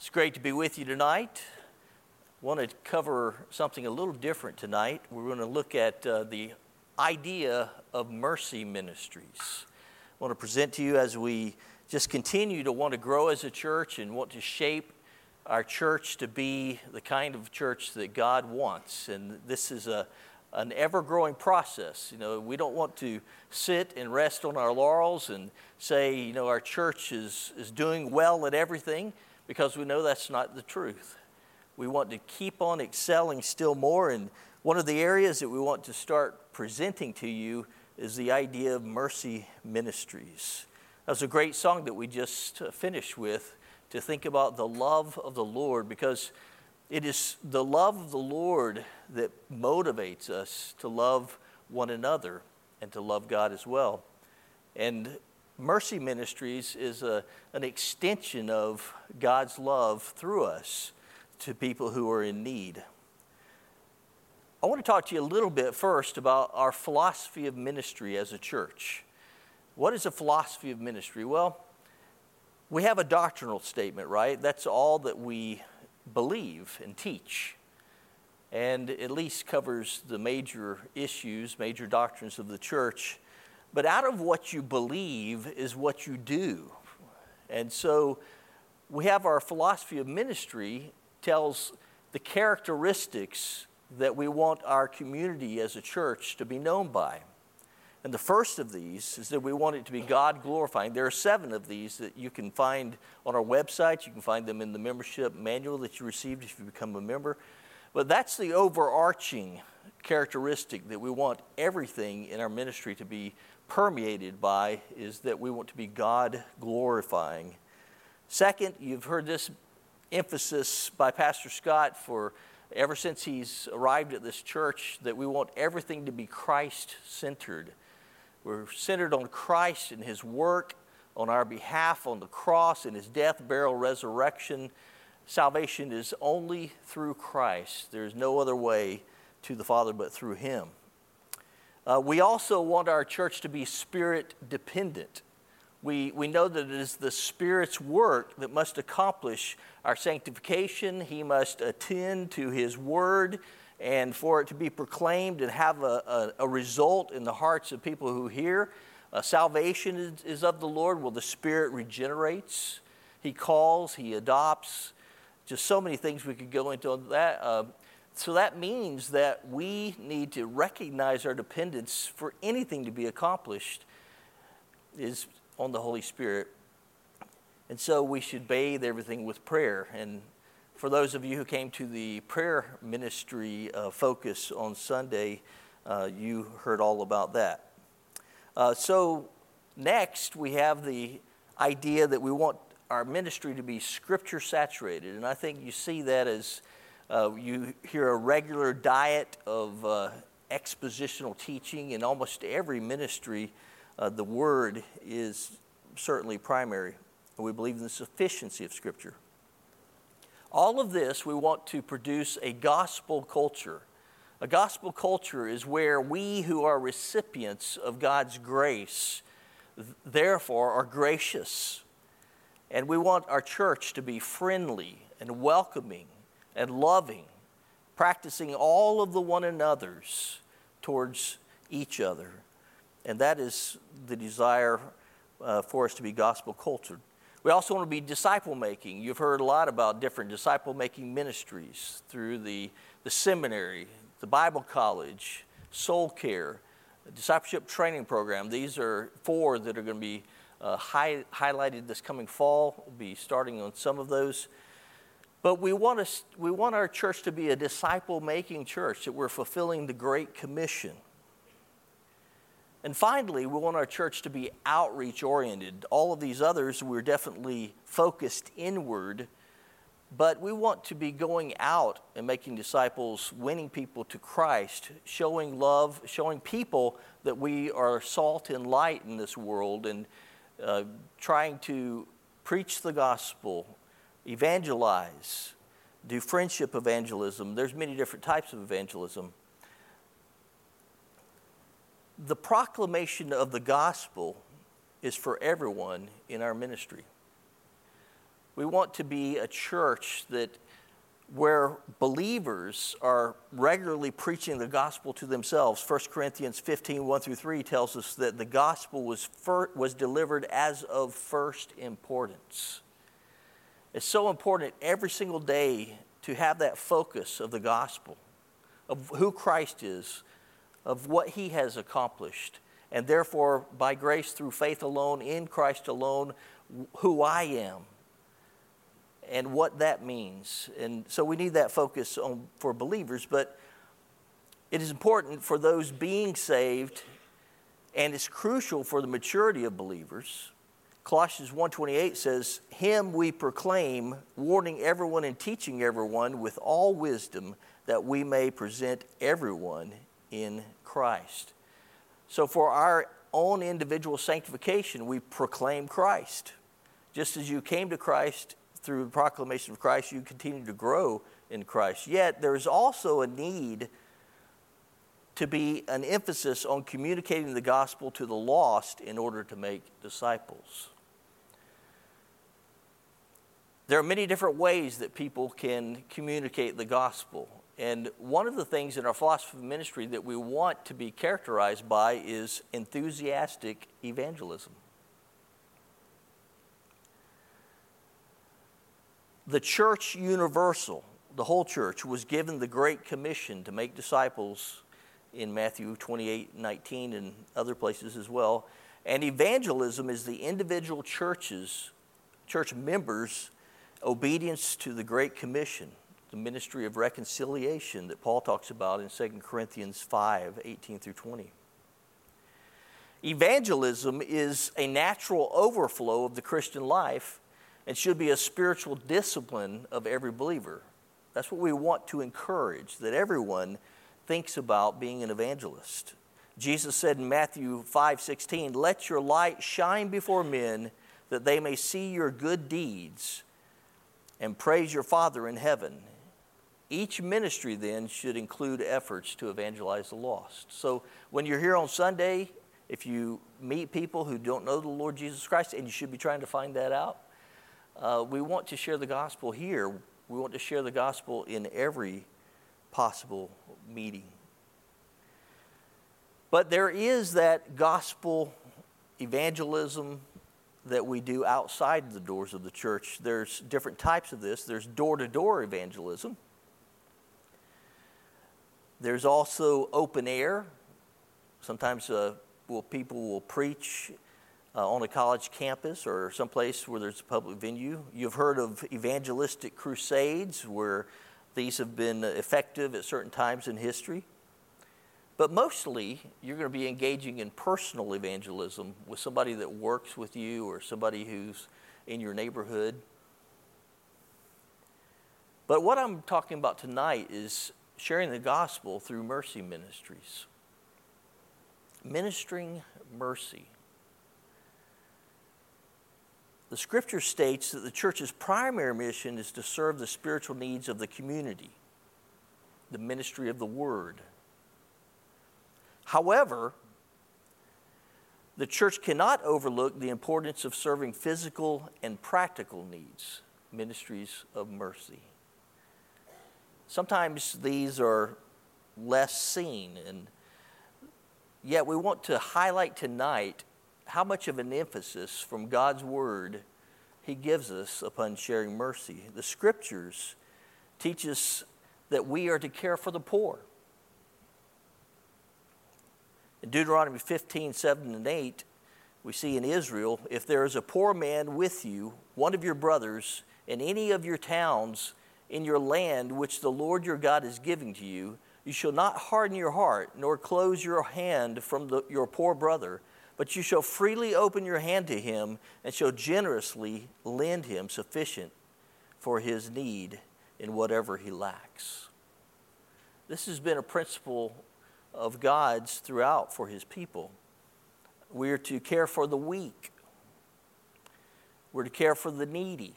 It's great to be with you tonight. Want to cover something a little different tonight. We're going to look at uh, the idea of mercy ministries. I want to present to you as we just continue to want to grow as a church and want to shape our church to be the kind of church that God wants. And this is a, an ever growing process. You know, we don't want to sit and rest on our laurels and say, you know, our church is, is doing well at everything because we know that's not the truth. We want to keep on excelling still more. And one of the areas that we want to start presenting to you is the idea of mercy ministries. That was a great song that we just uh, finished with to think about the love of the Lord because it is the love of the Lord that motivates us to love one another and to love God as well. And Mercy Ministries is a, an extension of God's love through us to people who are in need. I want to talk to you a little bit first about our philosophy of ministry as a church. What is a philosophy of ministry? Well, we have a doctrinal statement, right? That's all that we believe and teach. And at least covers the major issues, major doctrines of the church. But out of what you believe is what you do. And so we have our philosophy of ministry tells the characteristics that we want our community as a church to be known by. And the first of these is that we want it to be God glorifying. There are seven of these that you can find on our website. You can find them in the membership manual that you received if you become a member. But that's the overarching characteristic that we want everything in our ministry to be permeated by is that we want to be God glorifying. Second, you've heard this emphasis by Pastor Scott for ever since he's arrived at this church that we want everything to be Christ centered. We're centered on Christ and his work on our behalf on the cross and his death, burial, resurrection. Salvation is only through Christ. There's no other way to the Father but through him. Uh, we also want our church to be spirit dependent. We, we know that it is the Spirit's work that must accomplish our sanctification. He must attend to His Word, and for it to be proclaimed and have a, a, a result in the hearts of people who hear. Uh, salvation is, is, of the Lord. Well, the Spirit regenerates, He calls, He adopts. Just so many things we could go into that. Uh, so that means that we need to recognize our dependence for anything to be accomplished is on the Holy Spirit. And so we should bathe everything with prayer. And for those of you who came to the prayer ministry uh, focus on Sunday, uh, you heard all about that. Uh, so, next, we have the idea that we want our ministry to be scripture saturated. And I think you see that as uh, you hear a regular diet of uh, expositional teaching in almost every ministry. Uh, the word is certainly primary. We believe in the sufficiency of Scripture. All of this, we want to produce a gospel culture. A gospel culture is where we who are recipients of God's grace, therefore, are gracious. And we want our church to be friendly and welcoming and loving, practicing all of the one another's towards each other. And that is the desire uh, for us to be gospel cultured. We also want to be disciple making. You've heard a lot about different disciple making ministries through the, the seminary, the Bible college, soul care, discipleship training program. These are four that are going to be uh, high, highlighted this coming fall. We'll be starting on some of those. But we want, to, we want our church to be a disciple making church, that we're fulfilling the Great Commission. And finally, we want our church to be outreach oriented. All of these others, we're definitely focused inward, but we want to be going out and making disciples, winning people to Christ, showing love, showing people that we are salt and light in this world, and uh, trying to preach the gospel evangelize, do friendship evangelism. There's many different types of evangelism. The proclamation of the gospel is for everyone in our ministry. We want to be a church that where believers are regularly preaching the gospel to themselves. 1 Corinthians 15, 1 through 3 tells us that the gospel was, fir- was delivered as of first importance. It's so important every single day to have that focus of the gospel, of who Christ is, of what he has accomplished, and therefore, by grace through faith alone, in Christ alone, who I am and what that means. And so we need that focus on, for believers, but it is important for those being saved and it's crucial for the maturity of believers. Colossians 1:28 says, "Him we proclaim, warning everyone and teaching everyone with all wisdom that we may present everyone in Christ." So for our own individual sanctification, we proclaim Christ. Just as you came to Christ through the proclamation of Christ, you continue to grow in Christ. Yet there is also a need to be an emphasis on communicating the gospel to the lost in order to make disciples. There are many different ways that people can communicate the gospel. And one of the things in our philosophy of ministry that we want to be characterized by is enthusiastic evangelism. The church universal, the whole church, was given the Great Commission to make disciples in Matthew 28 19 and other places as well. And evangelism is the individual churches, church members' obedience to the Great Commission, the ministry of reconciliation that Paul talks about in 2 Corinthians 5 18 through 20. Evangelism is a natural overflow of the Christian life and should be a spiritual discipline of every believer. That's what we want to encourage, that everyone thinks about being an evangelist. Jesus said in Matthew 5 16, Let your light shine before men that they may see your good deeds and praise your Father in heaven. Each ministry then should include efforts to evangelize the lost. So when you're here on Sunday, if you meet people who don't know the Lord Jesus Christ, and you should be trying to find that out, uh, we want to share the gospel here. We want to share the gospel in every possible meeting. But there is that gospel evangelism that we do outside the doors of the church. There's different types of this. There's door to door evangelism. There's also open air. Sometimes uh, people will preach uh, on a college campus or someplace where there's a public venue. You've heard of evangelistic crusades where these have been effective at certain times in history. But mostly, you're going to be engaging in personal evangelism with somebody that works with you or somebody who's in your neighborhood. But what I'm talking about tonight is sharing the gospel through mercy ministries. Ministering mercy. The scripture states that the church's primary mission is to serve the spiritual needs of the community, the ministry of the word. However, the church cannot overlook the importance of serving physical and practical needs, ministries of mercy. Sometimes these are less seen, and yet we want to highlight tonight how much of an emphasis from God's Word He gives us upon sharing mercy. The Scriptures teach us that we are to care for the poor. In Deuteronomy 15, 7 and 8, we see in Israel, if there is a poor man with you, one of your brothers, in any of your towns in your land which the Lord your God is giving to you, you shall not harden your heart, nor close your hand from the, your poor brother but you shall freely open your hand to him and shall generously lend him sufficient for his need in whatever he lacks. This has been a principle of God's throughout for his people. We are to care for the weak, we're to care for the needy,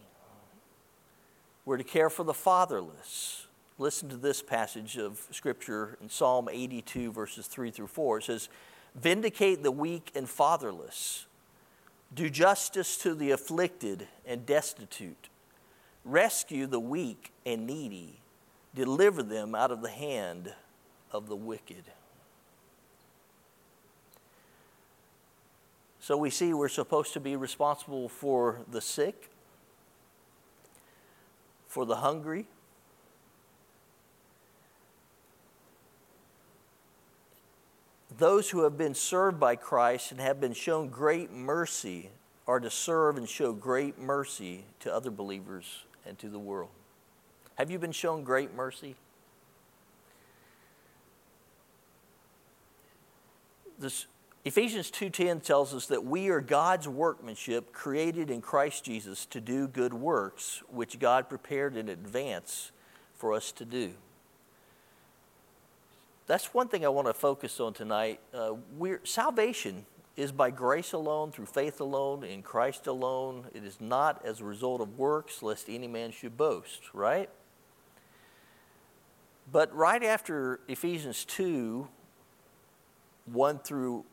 we're to care for the fatherless. Listen to this passage of Scripture in Psalm 82, verses 3 through 4. It says, Vindicate the weak and fatherless. Do justice to the afflicted and destitute. rescue the weak and needy, deliver them out of the hand of the wicked. So we see we're supposed to be responsible for the sick, for the hungry, those who have been served by Christ and have been shown great mercy are to serve and show great mercy to other believers and to the world. Have you been shown great mercy? This, Ephesians 2:10 tells us that we are God's workmanship created in Christ Jesus to do good works which God prepared in advance for us to do that's one thing I want to focus on tonight. Uh, salvation is by grace alone, through faith alone, in Christ alone. It is not as a result of works, lest any man should boast, right? But right after Ephesians 2 1 through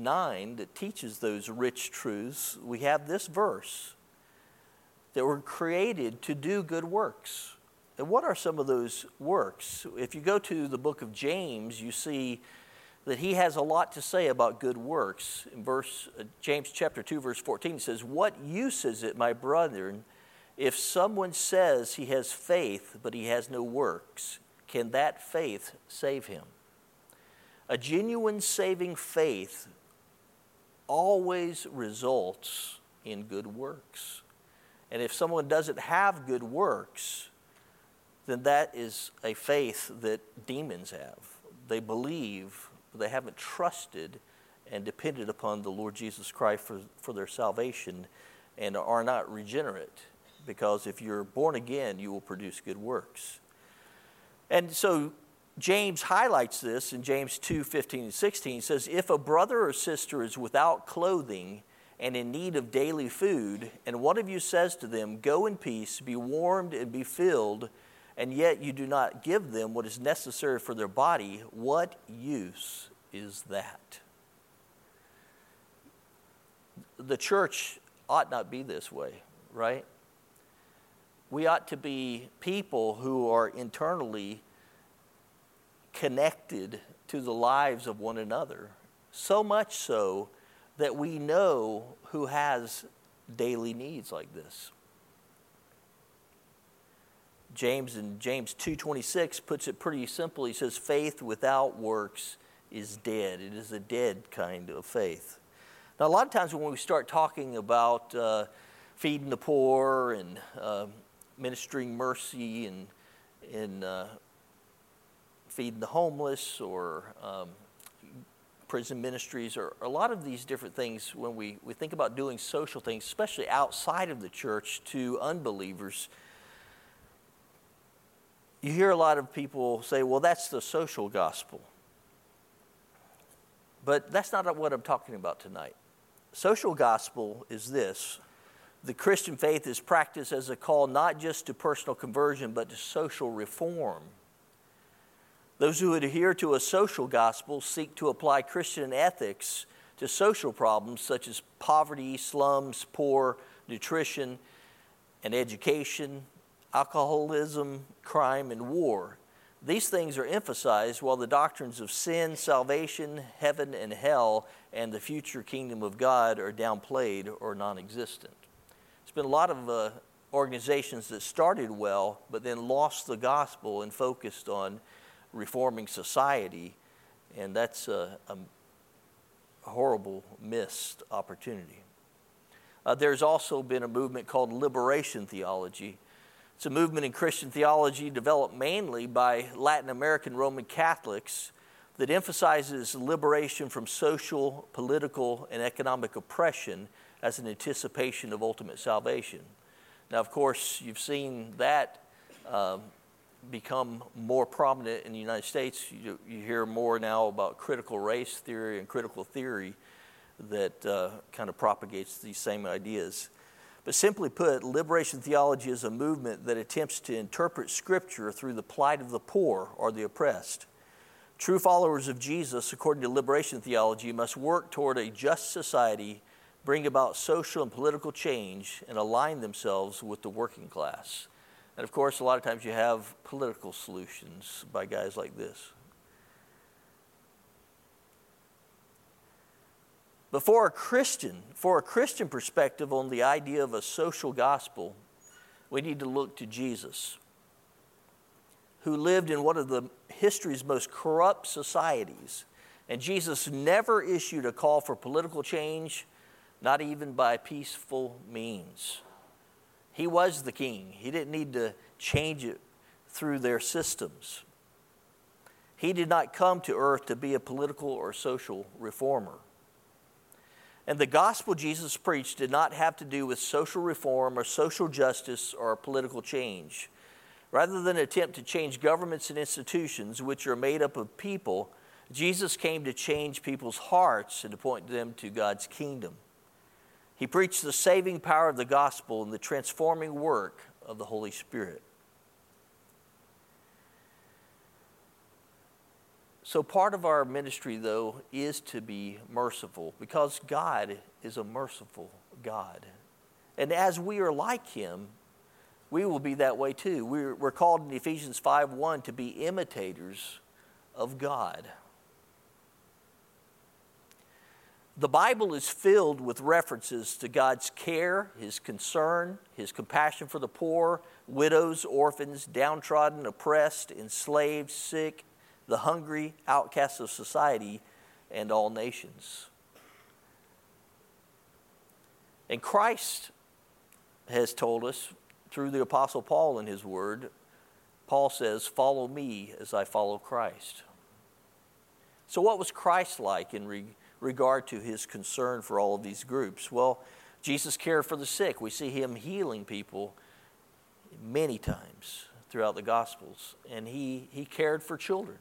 9, that teaches those rich truths, we have this verse that we're created to do good works. And what are some of those works? If you go to the book of James, you see that he has a lot to say about good works. In verse uh, James chapter 2 verse 14 it says, "What use is it, my brethren, if someone says he has faith but he has no works? Can that faith save him?" A genuine saving faith always results in good works. And if someone doesn't have good works, then that is a faith that demons have. They believe, but they haven't trusted and depended upon the Lord Jesus Christ for, for their salvation and are not regenerate. Because if you're born again, you will produce good works. And so James highlights this in James 2 15 and 16. He says, If a brother or sister is without clothing and in need of daily food, and one of you says to them, Go in peace, be warmed and be filled, and yet you do not give them what is necessary for their body, what use is that? The church ought not be this way, right? We ought to be people who are internally connected to the lives of one another, so much so that we know who has daily needs like this. James in James 2:26 puts it pretty simple. He says faith without works is dead. It is a dead kind of faith. Now a lot of times when we start talking about uh, feeding the poor and uh, ministering mercy and, and uh, feeding the homeless or um, prison ministries or a lot of these different things when we, we think about doing social things especially outside of the church to unbelievers you hear a lot of people say, well, that's the social gospel. But that's not what I'm talking about tonight. Social gospel is this the Christian faith is practiced as a call not just to personal conversion, but to social reform. Those who adhere to a social gospel seek to apply Christian ethics to social problems such as poverty, slums, poor, nutrition, and education, alcoholism, crime, and war. These things are emphasized while the doctrines of sin, salvation, heaven, and hell, and the future kingdom of God are downplayed or non existent. There's been a lot of uh, organizations that started well, but then lost the gospel and focused on reforming society, and that's a, a horrible missed opportunity. Uh, there's also been a movement called liberation theology it's a movement in Christian theology developed mainly by Latin American Roman Catholics that emphasizes liberation from social, political, and economic oppression as an anticipation of ultimate salvation. Now, of course, you've seen that uh, become more prominent in the United States. You, you, hear more now about critical race theory and critical theory that uh, kind of propagates these same ideas. But simply put, liberation theology is a movement that attempts to interpret Scripture through the plight of the poor or the oppressed. True followers of Jesus, according to liberation theology, must work toward a just society, bring about social and political change, and align themselves with the working class. And of course, a lot of times you have political solutions by guys like this. But for a Christian, for a Christian perspective on the idea of a social gospel, we need to look to Jesus, who lived in one of the history's most corrupt societies. And Jesus never issued a call for political change, not even by peaceful means. He was the king, he didn't need to change it through their systems. He did not come to earth to be a political or social reformer. And the gospel Jesus preached did not have to do with social reform or social justice or political change. Rather than attempt to change governments and institutions, which are made up of people, Jesus came to change people's hearts and to point them to God's kingdom. He preached the saving power of the gospel and the transforming work of the Holy Spirit. So, part of our ministry, though, is to be merciful because God is a merciful God. And as we are like Him, we will be that way too. We're, called in Ephesians 5 1 to be imitators of God. The Bible is filled with references to God's care, His concern, His compassion for the poor, widows, orphans, downtrodden, oppressed, enslaved, sick, the hungry, outcasts of society, and all nations. And Christ has told us through the Apostle Paul in his word, Paul says, Follow me as I follow Christ. So, what was Christ like in re- regard to his concern for all of these groups? Well, Jesus cared for the sick. We see him healing people many times throughout the Gospels, and he, he cared for children.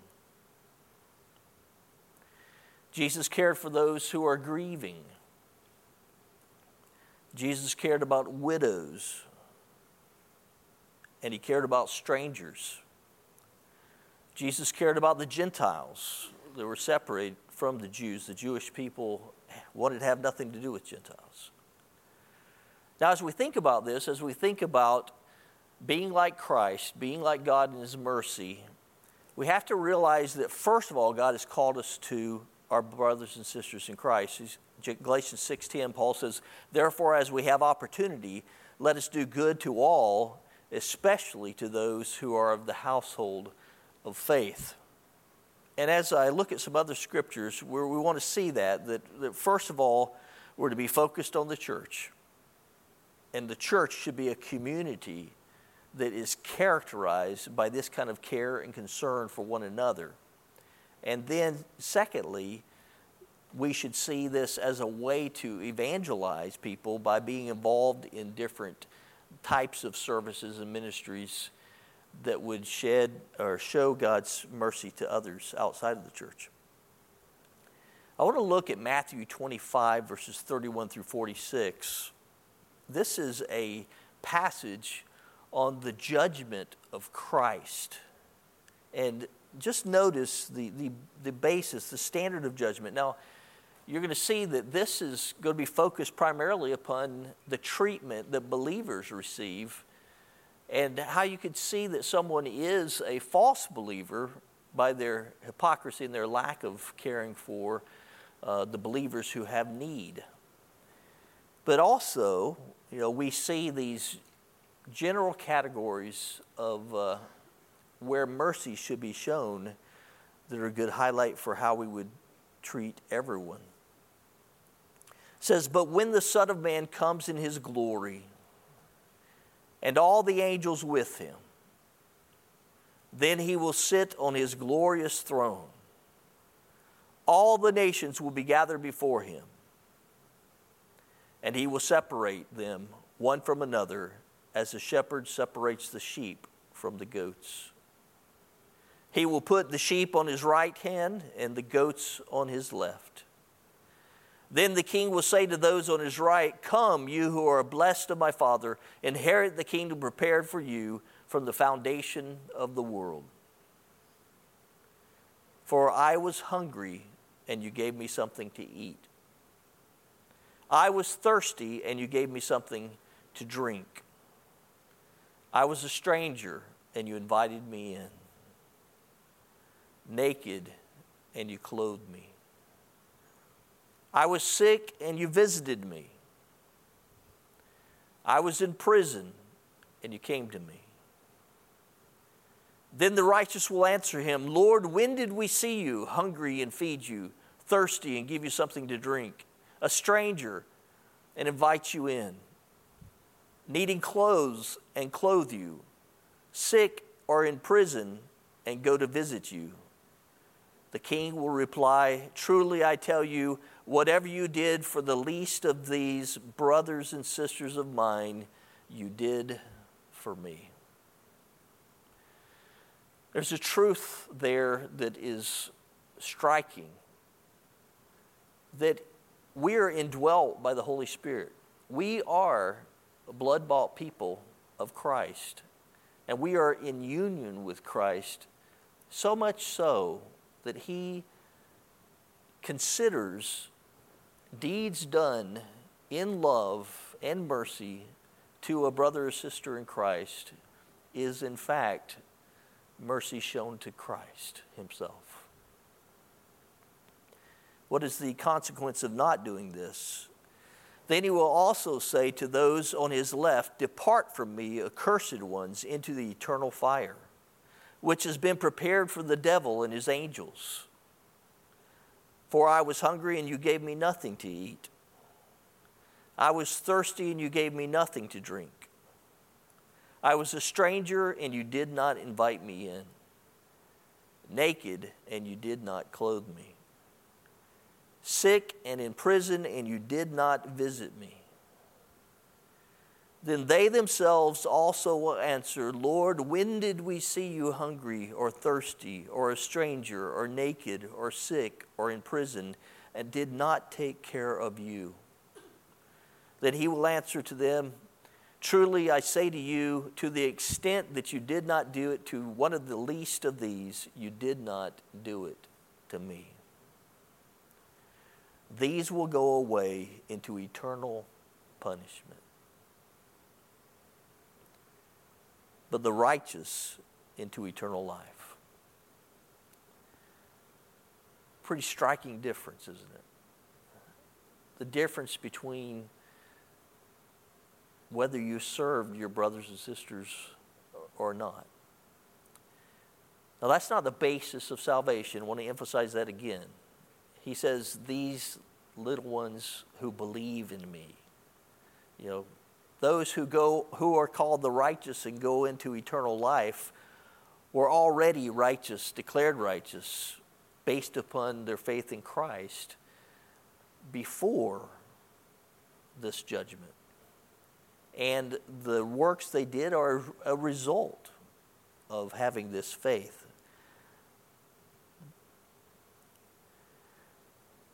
Jesus cared for those who are grieving. Jesus cared about widows, and he cared about strangers. Jesus cared about the Gentiles that were separated from the Jews. The Jewish people wanted to have nothing to do with Gentiles. Now, as we think about this, as we think about being like Christ, being like God in His mercy, we have to realize that, first of all, God has called us to our brothers and sisters in Christ. Galatians 6:10 Paul says, "Therefore as we have opportunity, let us do good to all, especially to those who are of the household of faith." And as I look at some other scriptures where we want to see that, that, that first of all, we're to be focused on the church. And the church should be a community that is characterized by this kind of care and concern for one another. And then, secondly, we should see this as a way to evangelize people by being involved in different types of services and ministries that would shed or show God's mercy to others outside of the church. I want to look at Matthew 25, verses 31 through 46. This is a passage on the judgment of Christ. And just notice the, the, the basis, the standard of judgment. Now, you're going to see that this is going to be focused primarily upon the treatment that believers receive and how you could see that someone is a false believer by their hypocrisy and their lack of caring for uh, the believers who have need. But also, you know, we see these general categories of uh, where mercy should be shown that are a good highlight for how we would treat everyone. It says, But when the Son of Man comes in his glory, and all the angels with him, then he will sit on his glorious throne. All the nations will be gathered before him, and he will separate them one from another as the shepherd separates the sheep from the goats. He will put the sheep on his right hand and the goats on his left. Then the king will say to those on his right, Come, you who are blessed of my Father, inherit the kingdom prepared for you from the foundation of the world. For I was hungry, and you gave me something to eat. I was thirsty, and you gave me something to drink. I was a stranger, and you invited me in. Naked, and you clothed me. I was sick, and you visited me. I was in prison, and you came to me. Then the righteous will answer him, Lord, when did we see you hungry and feed you, thirsty and give you something to drink, a stranger and invite you in, needing clothes and clothe you, sick or in prison and go to visit you? The king will reply, Truly I tell you, whatever you did for the least of these brothers and sisters of mine, you did for me. There's a truth there that is striking that we are indwelt by the Holy Spirit. We are blood bought people of Christ, and we are in union with Christ, so much so that He considers deeds done in love and mercy to a brother or sister in Christ is, in fact, mercy shown to Christ Himself. What is the consequence of not doing this? Then he will also say to those on his left, Depart from me, accursed ones, into the eternal fire, which has been prepared for the devil and his angels. For I was hungry, and you gave me nothing to eat. I was thirsty, and you gave me nothing to drink. I was a stranger, and you did not invite me in. Naked, and you did not clothe me. Sick and in prison, and you did not visit me. Then they themselves also will answer, Lord, when did we see you hungry or thirsty or a stranger or naked or sick or in prison and did not take care of you? Then he will answer to them, Truly, I say to you, to the extent that you did not do it to one of the least of these, you did not do it to me. These will go away into eternal punishment. But the righteous into eternal life. Pretty striking difference, isn't it? The difference between whether you served your brothers and sisters or not. Now, that's not the basis of salvation. I want to emphasize that again. He says, These little ones who believe in me, you know, those who go who are called the righteous and go into eternal life were already righteous declared righteous based upon their faith in Christ before this judgment and the works they did are a result of having this faith.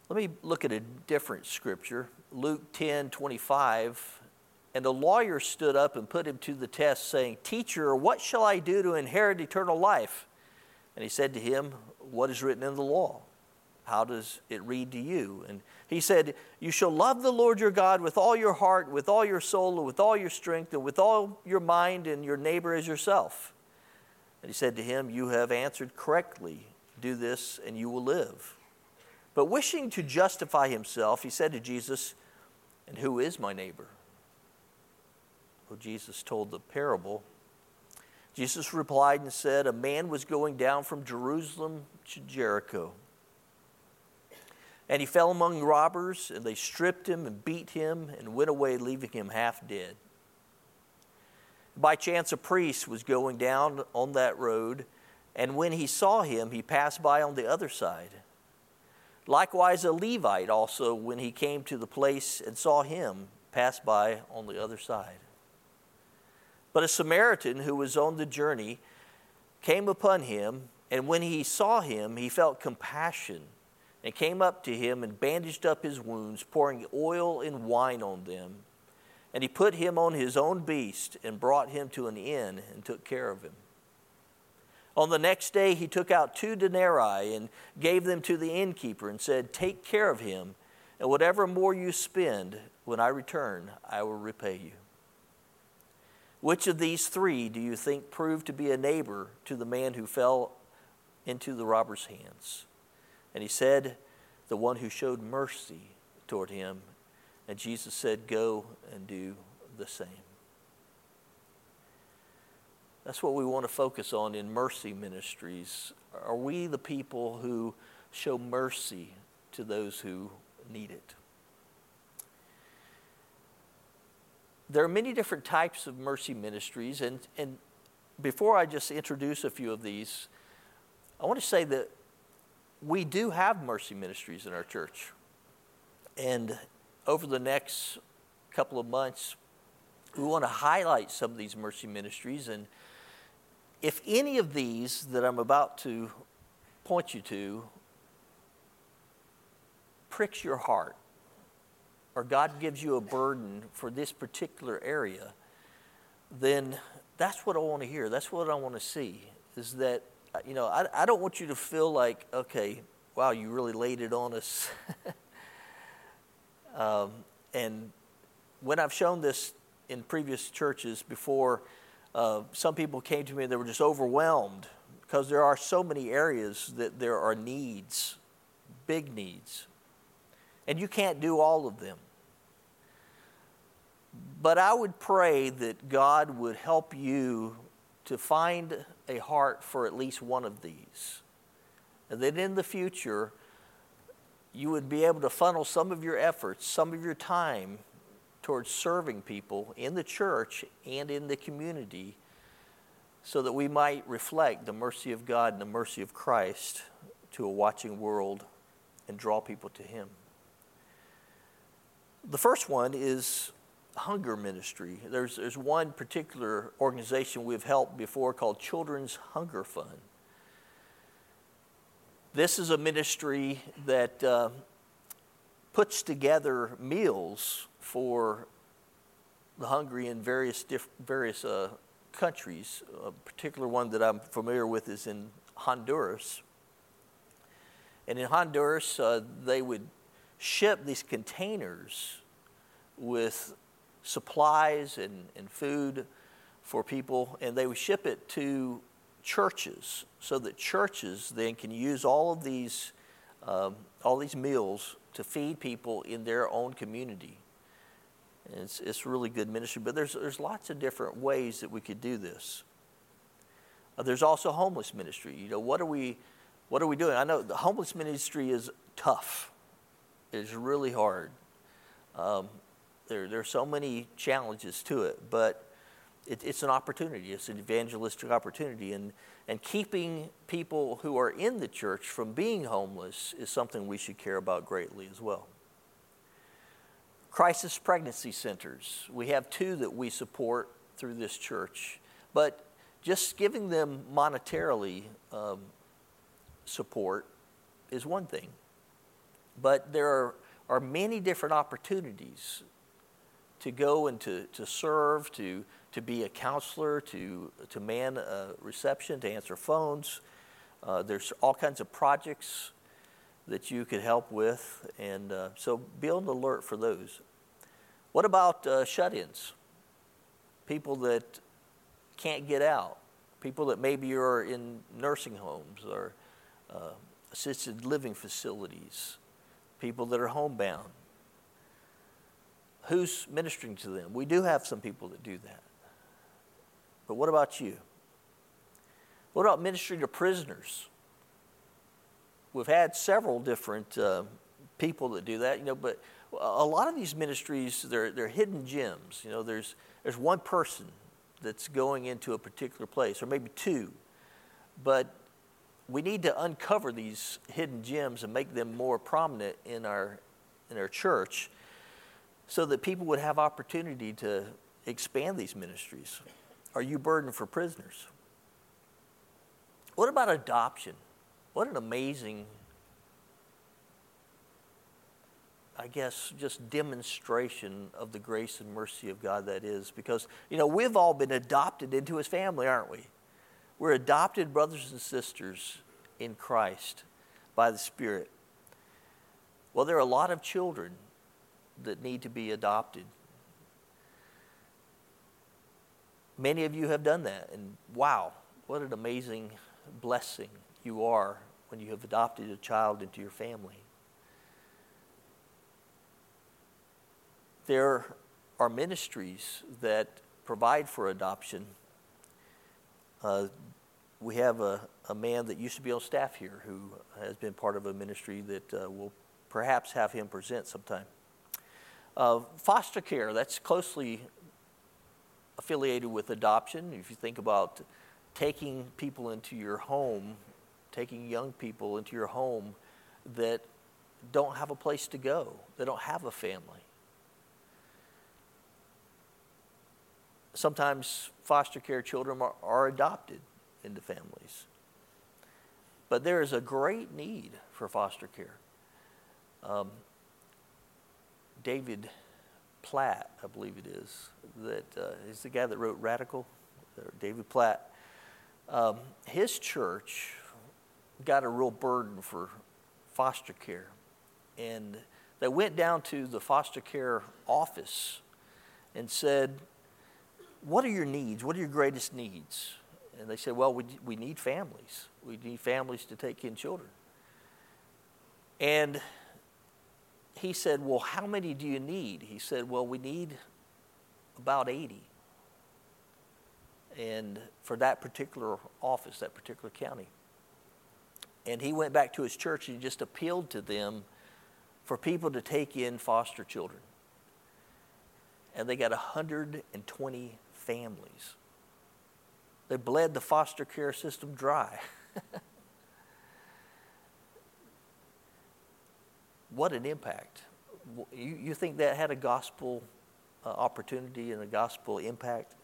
Let me look at a different scripture, Luke 10 25. And the lawyer stood up and put him to the test, saying, Teacher, what shall I do to inherit eternal life? And he said to him, What is written in the law? How does it read to you? And he said, You shall love the Lord your God with all your heart, with all your soul, and with all your strength, and with all your mind, and your neighbor as yourself. And he said to him, You have answered correctly. Do this, and you will live. But wishing to justify himself, he said to Jesus, And who is my neighbor? Jesus told the parable. Jesus replied and said, A man was going down from Jerusalem to Jericho and he fell among robbers, and they stripped him and beat him and went away, leaving him half dead. By chance, a priest was going down on that road, and when he saw him, he passed by on the other side. Likewise, a Levite also, when he came to the place and saw him, passed by on the other side. But a Samaritan who was on the journey came upon him, and when he saw him, he felt compassion and came up to him and bandaged up his wounds, pouring oil and wine on them. And he put him on his own beast and brought him to an inn and took care of him. On the next day, he took out two denarii and gave them to the innkeeper and said, Take care of him, and whatever more you spend, when I return, I will repay you. Which of these three do you think proved to be a neighbor to the man who fell into the robber's hands? And he said, The one who showed mercy toward him. And Jesus said, Go and do the same. That's what we want to focus on in mercy ministries. Are we the people who show mercy to those who need it? There are many different types of mercy ministries, and, and before I just introduce a few of these, I want to say that we do have mercy ministries in our church. And over the next couple of months, we want to highlight some of these mercy ministries and if any of these that I'm about to point you to pricks your heart, or God gives you a burden for this particular area, then that's what I want to hear. That's what I want to see. Is that, you know, I, I don't want you to feel like, okay, wow, you really laid it on us. um, and when I've shown this in previous churches before, uh, some people came to me and they were just overwhelmed because there are so many areas that there are needs, big needs. And you can't do all of them. But I would pray that God would help you to find a heart for at least one of these. And that in the future, you would be able to funnel some of your efforts, some of your time towards serving people in the church and in the community so that we might reflect the mercy of God and the mercy of Christ to a watching world and draw people to Him. The first one is hunger ministry. There's, there's one particular organization we've helped before called Children's Hunger Fund. This is a ministry that uh, puts together meals for the hungry in various, diff- various uh, countries. A particular one that I'm familiar with is in Honduras. And in Honduras, uh, they would ship these containers with supplies and, and food for people, and they would ship it to churches so that churches then can use all of these, um, all these meals to feed people in their own community. And it's, it's really good ministry, but there's, there's lots of different ways that we could do this. Uh, there's also homeless ministry. You know, what are we, what are we doing? I know the homeless ministry is tough. It's really hard. Um, there, there are so many challenges to it, but it, it's an opportunity. It's an evangelistic opportunity. And, and keeping people who are in the church from being homeless is something we should care about greatly as well crisis pregnancy centers. We have two that we support through this church. But just giving them monetarily um, support is one thing. But there are, are many different opportunities to go and to, to serve, to, to be a counselor, to, to man a reception, to answer phones. Uh, there's all kinds of projects that you could help with. And uh, so be on the alert for those. What about uh, shut ins? People that can't get out, people that maybe are in nursing homes or uh, assisted living facilities, people that are homebound. Who's ministering to them? We do have some people that do that. But what about you? What about ministering to prisoners? we've had several different uh, people that do that, you know, but a lot of these ministries, they're, they're hidden gems. You know, there's, there's one person that's going into a particular place, or maybe two, but we need to uncover these hidden gems and make them more prominent in our, in our church so that people would have opportunity to expand these ministries. Are you burdened for prisoners? What about adoption? What an amazing, I guess, just demonstration of the grace and mercy of God that is. Because, you know, we've all been adopted into His family, aren't we? We're adopted brothers and sisters in Christ by the Spirit. Well, there are a lot of children that need to be adopted. Many of you have done that, and wow, what an amazing blessing you are when you have adopted a child into your family. There are ministries that provide for adoption. Uh, we have a, a man that used to be on staff here who has been part of a ministry that uh, will perhaps have him present sometime. Foster care, that's closely affiliated with adoption. If you think about taking people into your home, taking young people into your home that don't have a place to go, they don't have a family. Sometimes foster care children are, are adopted into families. But there is a great need for foster care. Um, David Platt, I believe it is, that uh, is the guy that wrote Radical, David Platt. Um, his church got a real burden for foster care. And they went down to the foster care office and said, What are your needs? What are your greatest needs? And they said, Well, we, we need families. We need families to take in children. And he said, Well, how many do you need? He said, Well, we need about 80. And for that particular office, that particular county. And he went back to his church and just appealed to them for people to take in foster children. And they got 120 families. They bled the foster care system dry. what an impact. You, you think that had a gospel uh, opportunity and a gospel impact?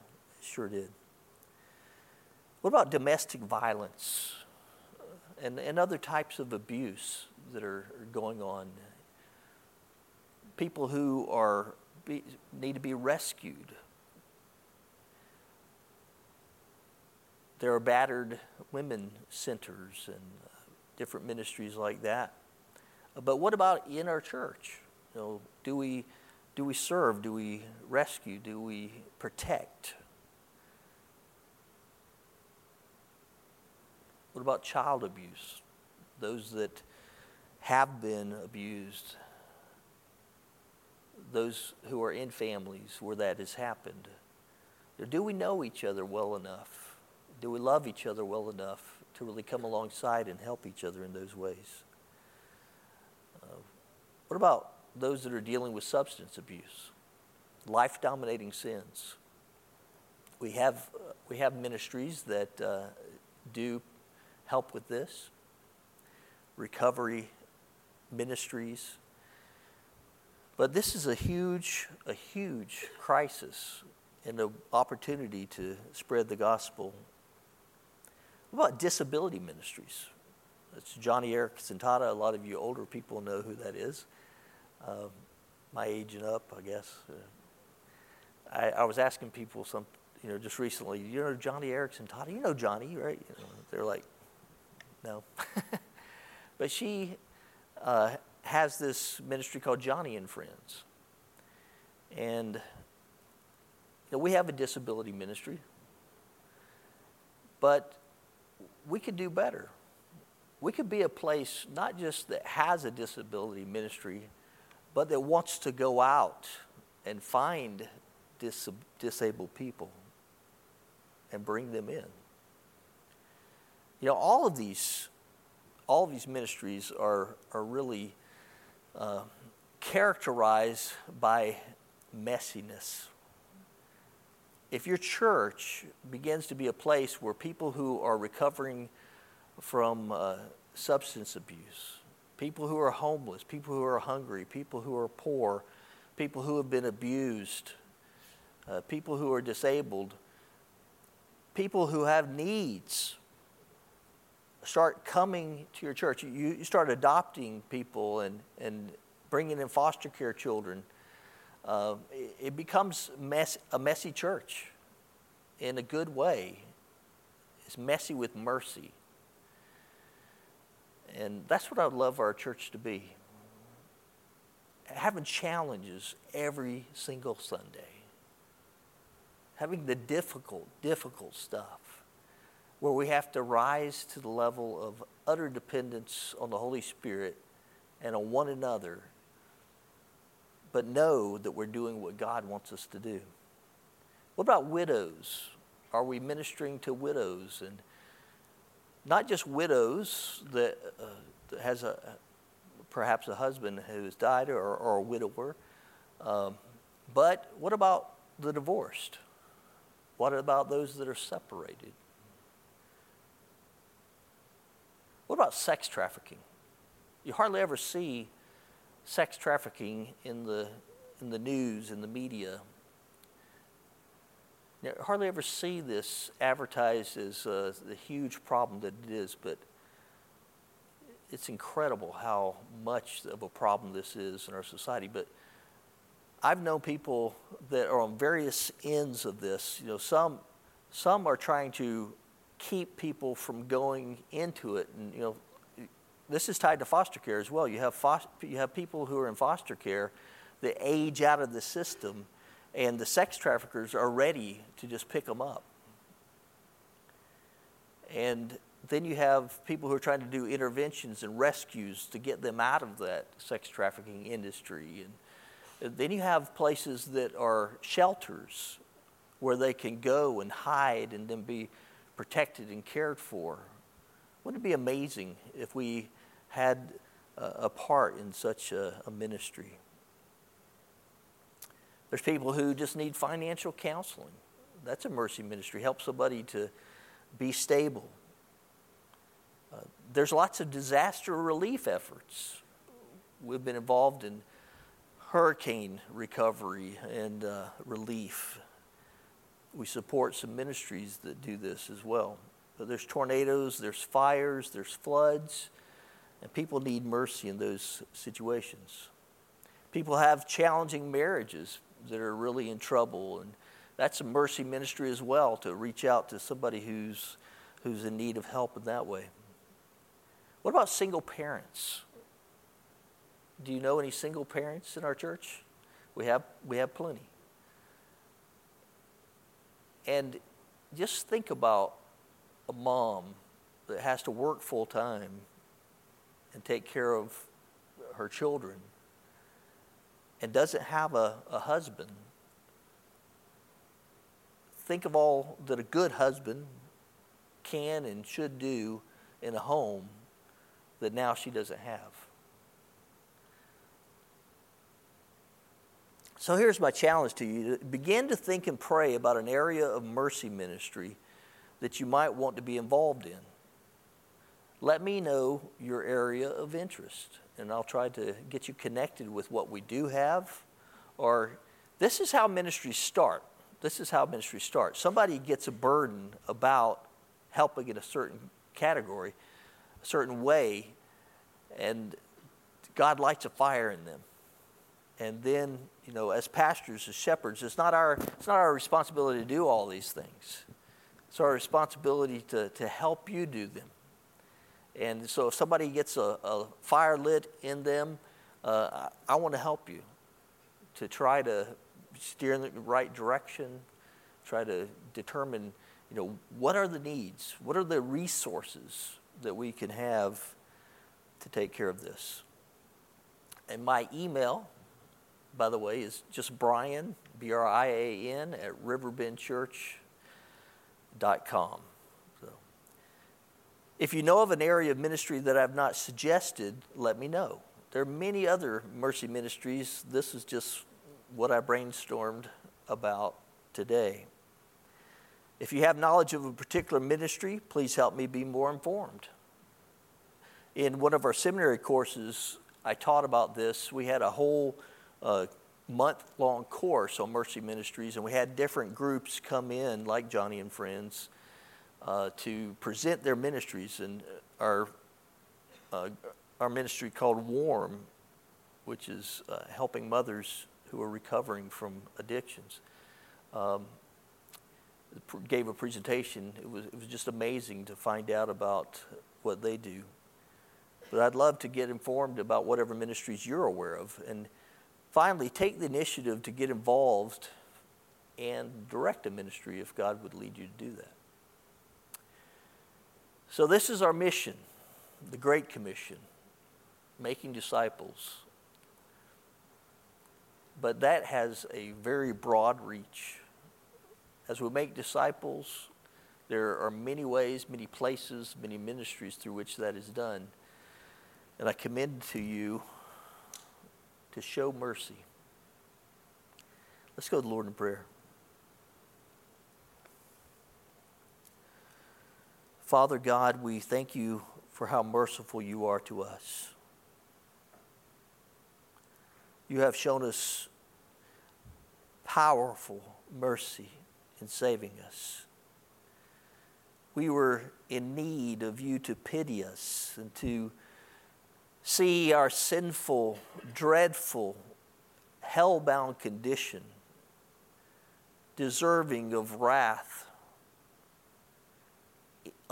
Sure did. What about domestic violence and, and other types of abuse that are going on? People who are be, need to be rescued. There are battered women centers and uh, different ministries like that. But what about in our church? You know, do we do we serve? Do we rescue? Do we protect? What about child abuse? Those that have been abused, those who are in families where that has happened. Do we know each other well enough? Do we love each other well enough to really come alongside and help each other in those ways? What about those that are dealing with substance abuse, life dominating sins? We have, uh, we have ministries that uh, do help with this, recovery ministries. But this is a huge, a huge crisis and an opportunity to spread the gospel. What about disability ministries? That's Joni Eric Tada. A lot of you older people know who that is uh, my age and up, I guess. Uh, I, I, was asking people some, you know, just recently, you know, Joni Eareckson Tada, you know Joni, right? You know, they're like, no. but she uh, has this ministry called Joni and Friends. And you know, we have a disability ministry, but we could do better. We could be a place not just that has a disability ministry, but that wants to go out and find dis- disabled people and bring them in. You know, all of these, all of these ministries are, are really uh, characterized by messiness. If your church begins to be a place where people who are recovering from uh, substance abuse, people who are homeless, people who are hungry, people who are poor, people who have been abused, uh, people who are disabled, people who have needs. Start coming to your church. You, you start adopting people and, and bringing in foster care children. Uh, it, it becomes mess, a messy church in a good way. It's messy with mercy. And that's what I'd love our church to be. Having challenges every single Sunday. having the difficult, difficult stuff, where we have to rise to the level of utter dependence on the Holy Spirit and on one another, but know that we're doing what God wants us to do. What about widows? Are we ministering to widows and not just widows that, uh, that has a perhaps a husband who has died or, or a widower, um, but what about the divorced? What about those that are separated? What about sex trafficking? You hardly ever see sex trafficking in the, in the news, in the media. You hardly ever see this advertised as uh, the huge problem that it is, but it's incredible how much of a problem this is in our society. But I've known people that are on various ends of this. You know, some some are trying to keep people from going into it, and you know, this is tied to foster care as well. You have you have people who are in foster care that age out of the system, and the sex traffickers are ready to just pick them up. And then you have people who are trying to do interventions and rescues to get them out of that sex trafficking industry. And then you have places that are shelters where they can go and hide and then be protected and cared for. Wouldn't it be amazing if we had a, part in such a, ministry? There's people who just need financial counseling. That's a mercy ministry. Help somebody to be stable. Uh, there's lots of disaster relief efforts. We've been involved in hurricane recovery and uh, relief. We support some ministries that do this as well. But there's tornadoes, there's fires, there's floods, and people need mercy in those situations. People have challenging marriages that are really in trouble, and that's a mercy ministry as well to reach out to somebody who's, who's in need of help in that way. What about single parents? Do you know any single parents in our church? We have, we have plenty. And just think about a mom that has to work full time and take care of her children and doesn't have a, a husband. Think of all that a good husband can and should do in a home that now she doesn't have. So here's my challenge to you begin to think and pray about an area of mercy ministry that you might want to be involved in. Let me know your area of interest, and I'll try to get you connected with what we do have. Or this is how ministries start. This is how ministries start. Somebody gets a burden about helping in a certain category, a certain way, and God lights a fire in them. And then, you know, as pastors, as shepherds, it's not our, it's not our responsibility to do all these things. It's our responsibility to, to help you do them. And so if somebody gets a, a fire lit in them, uh, I, I want to help you to try to steer in the right direction, try to determine, you know, what are the needs? What are the resources that we can have to take care of this. And my email, by the way, is just Brian, B R I A N, at riverbendchurch.com. If you know of an area of ministry that I've not suggested, let me know. There are many other mercy ministries. This is just what I brainstormed about today. If you have knowledge of a particular ministry, please help me be more informed in one of our seminary courses, I taught about this. We had a whole uh, month long course on mercy ministries, and we had different groups come in, like Joni and Friends, uh, to present their ministries. And our, uh, our ministry called Warm, which is uh, helping mothers who are recovering from addictions. Um, gave a presentation. It was, it was just amazing to find out about what they do. But I'd love to get informed about whatever ministries you're aware of. And finally, take the initiative to get involved and direct a ministry if God would lead you to do that. So, this is our mission, the Great Commission, making disciples. But that has a very broad reach. As we make disciples, there are many ways, many places, many ministries through which that is done. And I commend to you to show mercy. Let's go to the Lord in prayer. Father God, we thank you for how merciful you are to us. You have shown us powerful mercy in saving us. We were in need of you to pity us and to see our sinful, dreadful, hell bound condition, deserving of wrath,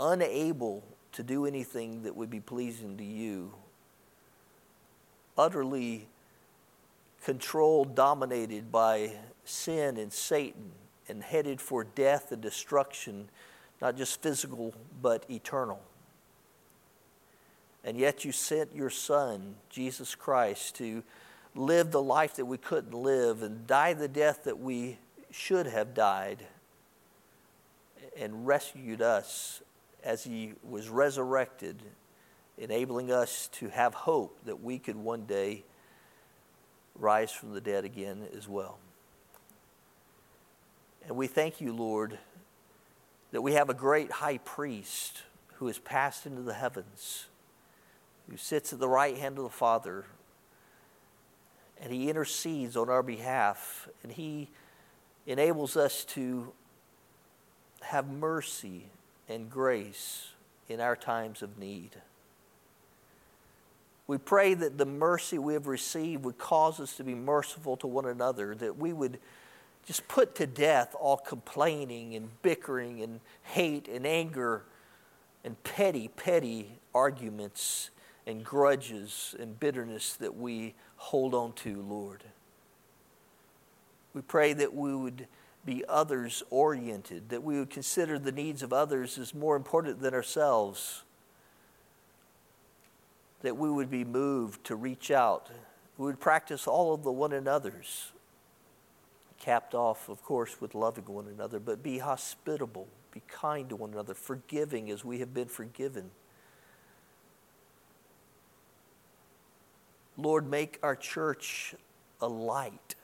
unable to do anything that would be pleasing to you, utterly controlled, dominated by sin and Satan, and headed for death and destruction, not just physical, but eternal. And yet you sent your Son, Jesus Christ, to live the life that we couldn't live and die the death that we should have died and rescued us as he was resurrected, enabling us to have hope that we could one day rise from the dead again as well. And we thank you, Lord, that we have a great high priest who has passed into the heavens who sits at the right hand of the Father, and he intercedes on our behalf, and he enables us to have mercy and grace in our times of need. We pray that the mercy we have received would cause us to be merciful to one another, that we would just put to death all complaining and bickering and hate and anger and petty, petty arguments and grudges and bitterness that we hold on to, Lord. We pray that we would be others oriented, that we would consider the needs of others as more important than ourselves, that we would be moved to reach out. We would practice all of the one another's, capped off, of course, with loving one another, but be hospitable, be kind to one another, forgiving as we have been forgiven. Lord, make our church a light.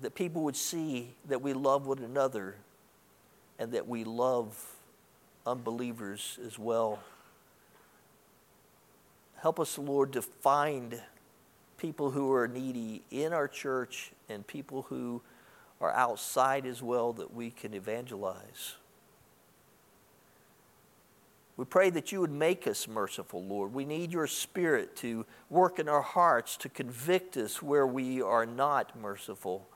That people would see that we love one another and that we love unbelievers as well. Help us, Lord, to find people who are needy in our church and people who are outside as well that we can evangelize. We pray that you would make us merciful, Lord. We need your spirit to work in our hearts, to convict us where we are not merciful,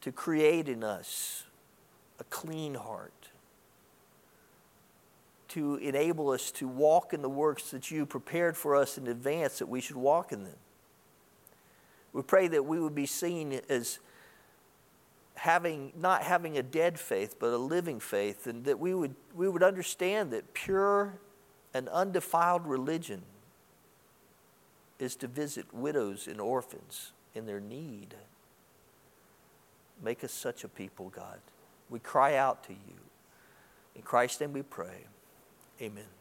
to create in us a clean heart, to enable us to walk in the works that you prepared for us in advance that we should walk in them. We pray that we would be seen as having not having a dead faith but a living faith and that we would we would understand that pure and undefiled religion is to visit widows and orphans in their need make us such a people god. We cry out to you. In christ's name we pray. Amen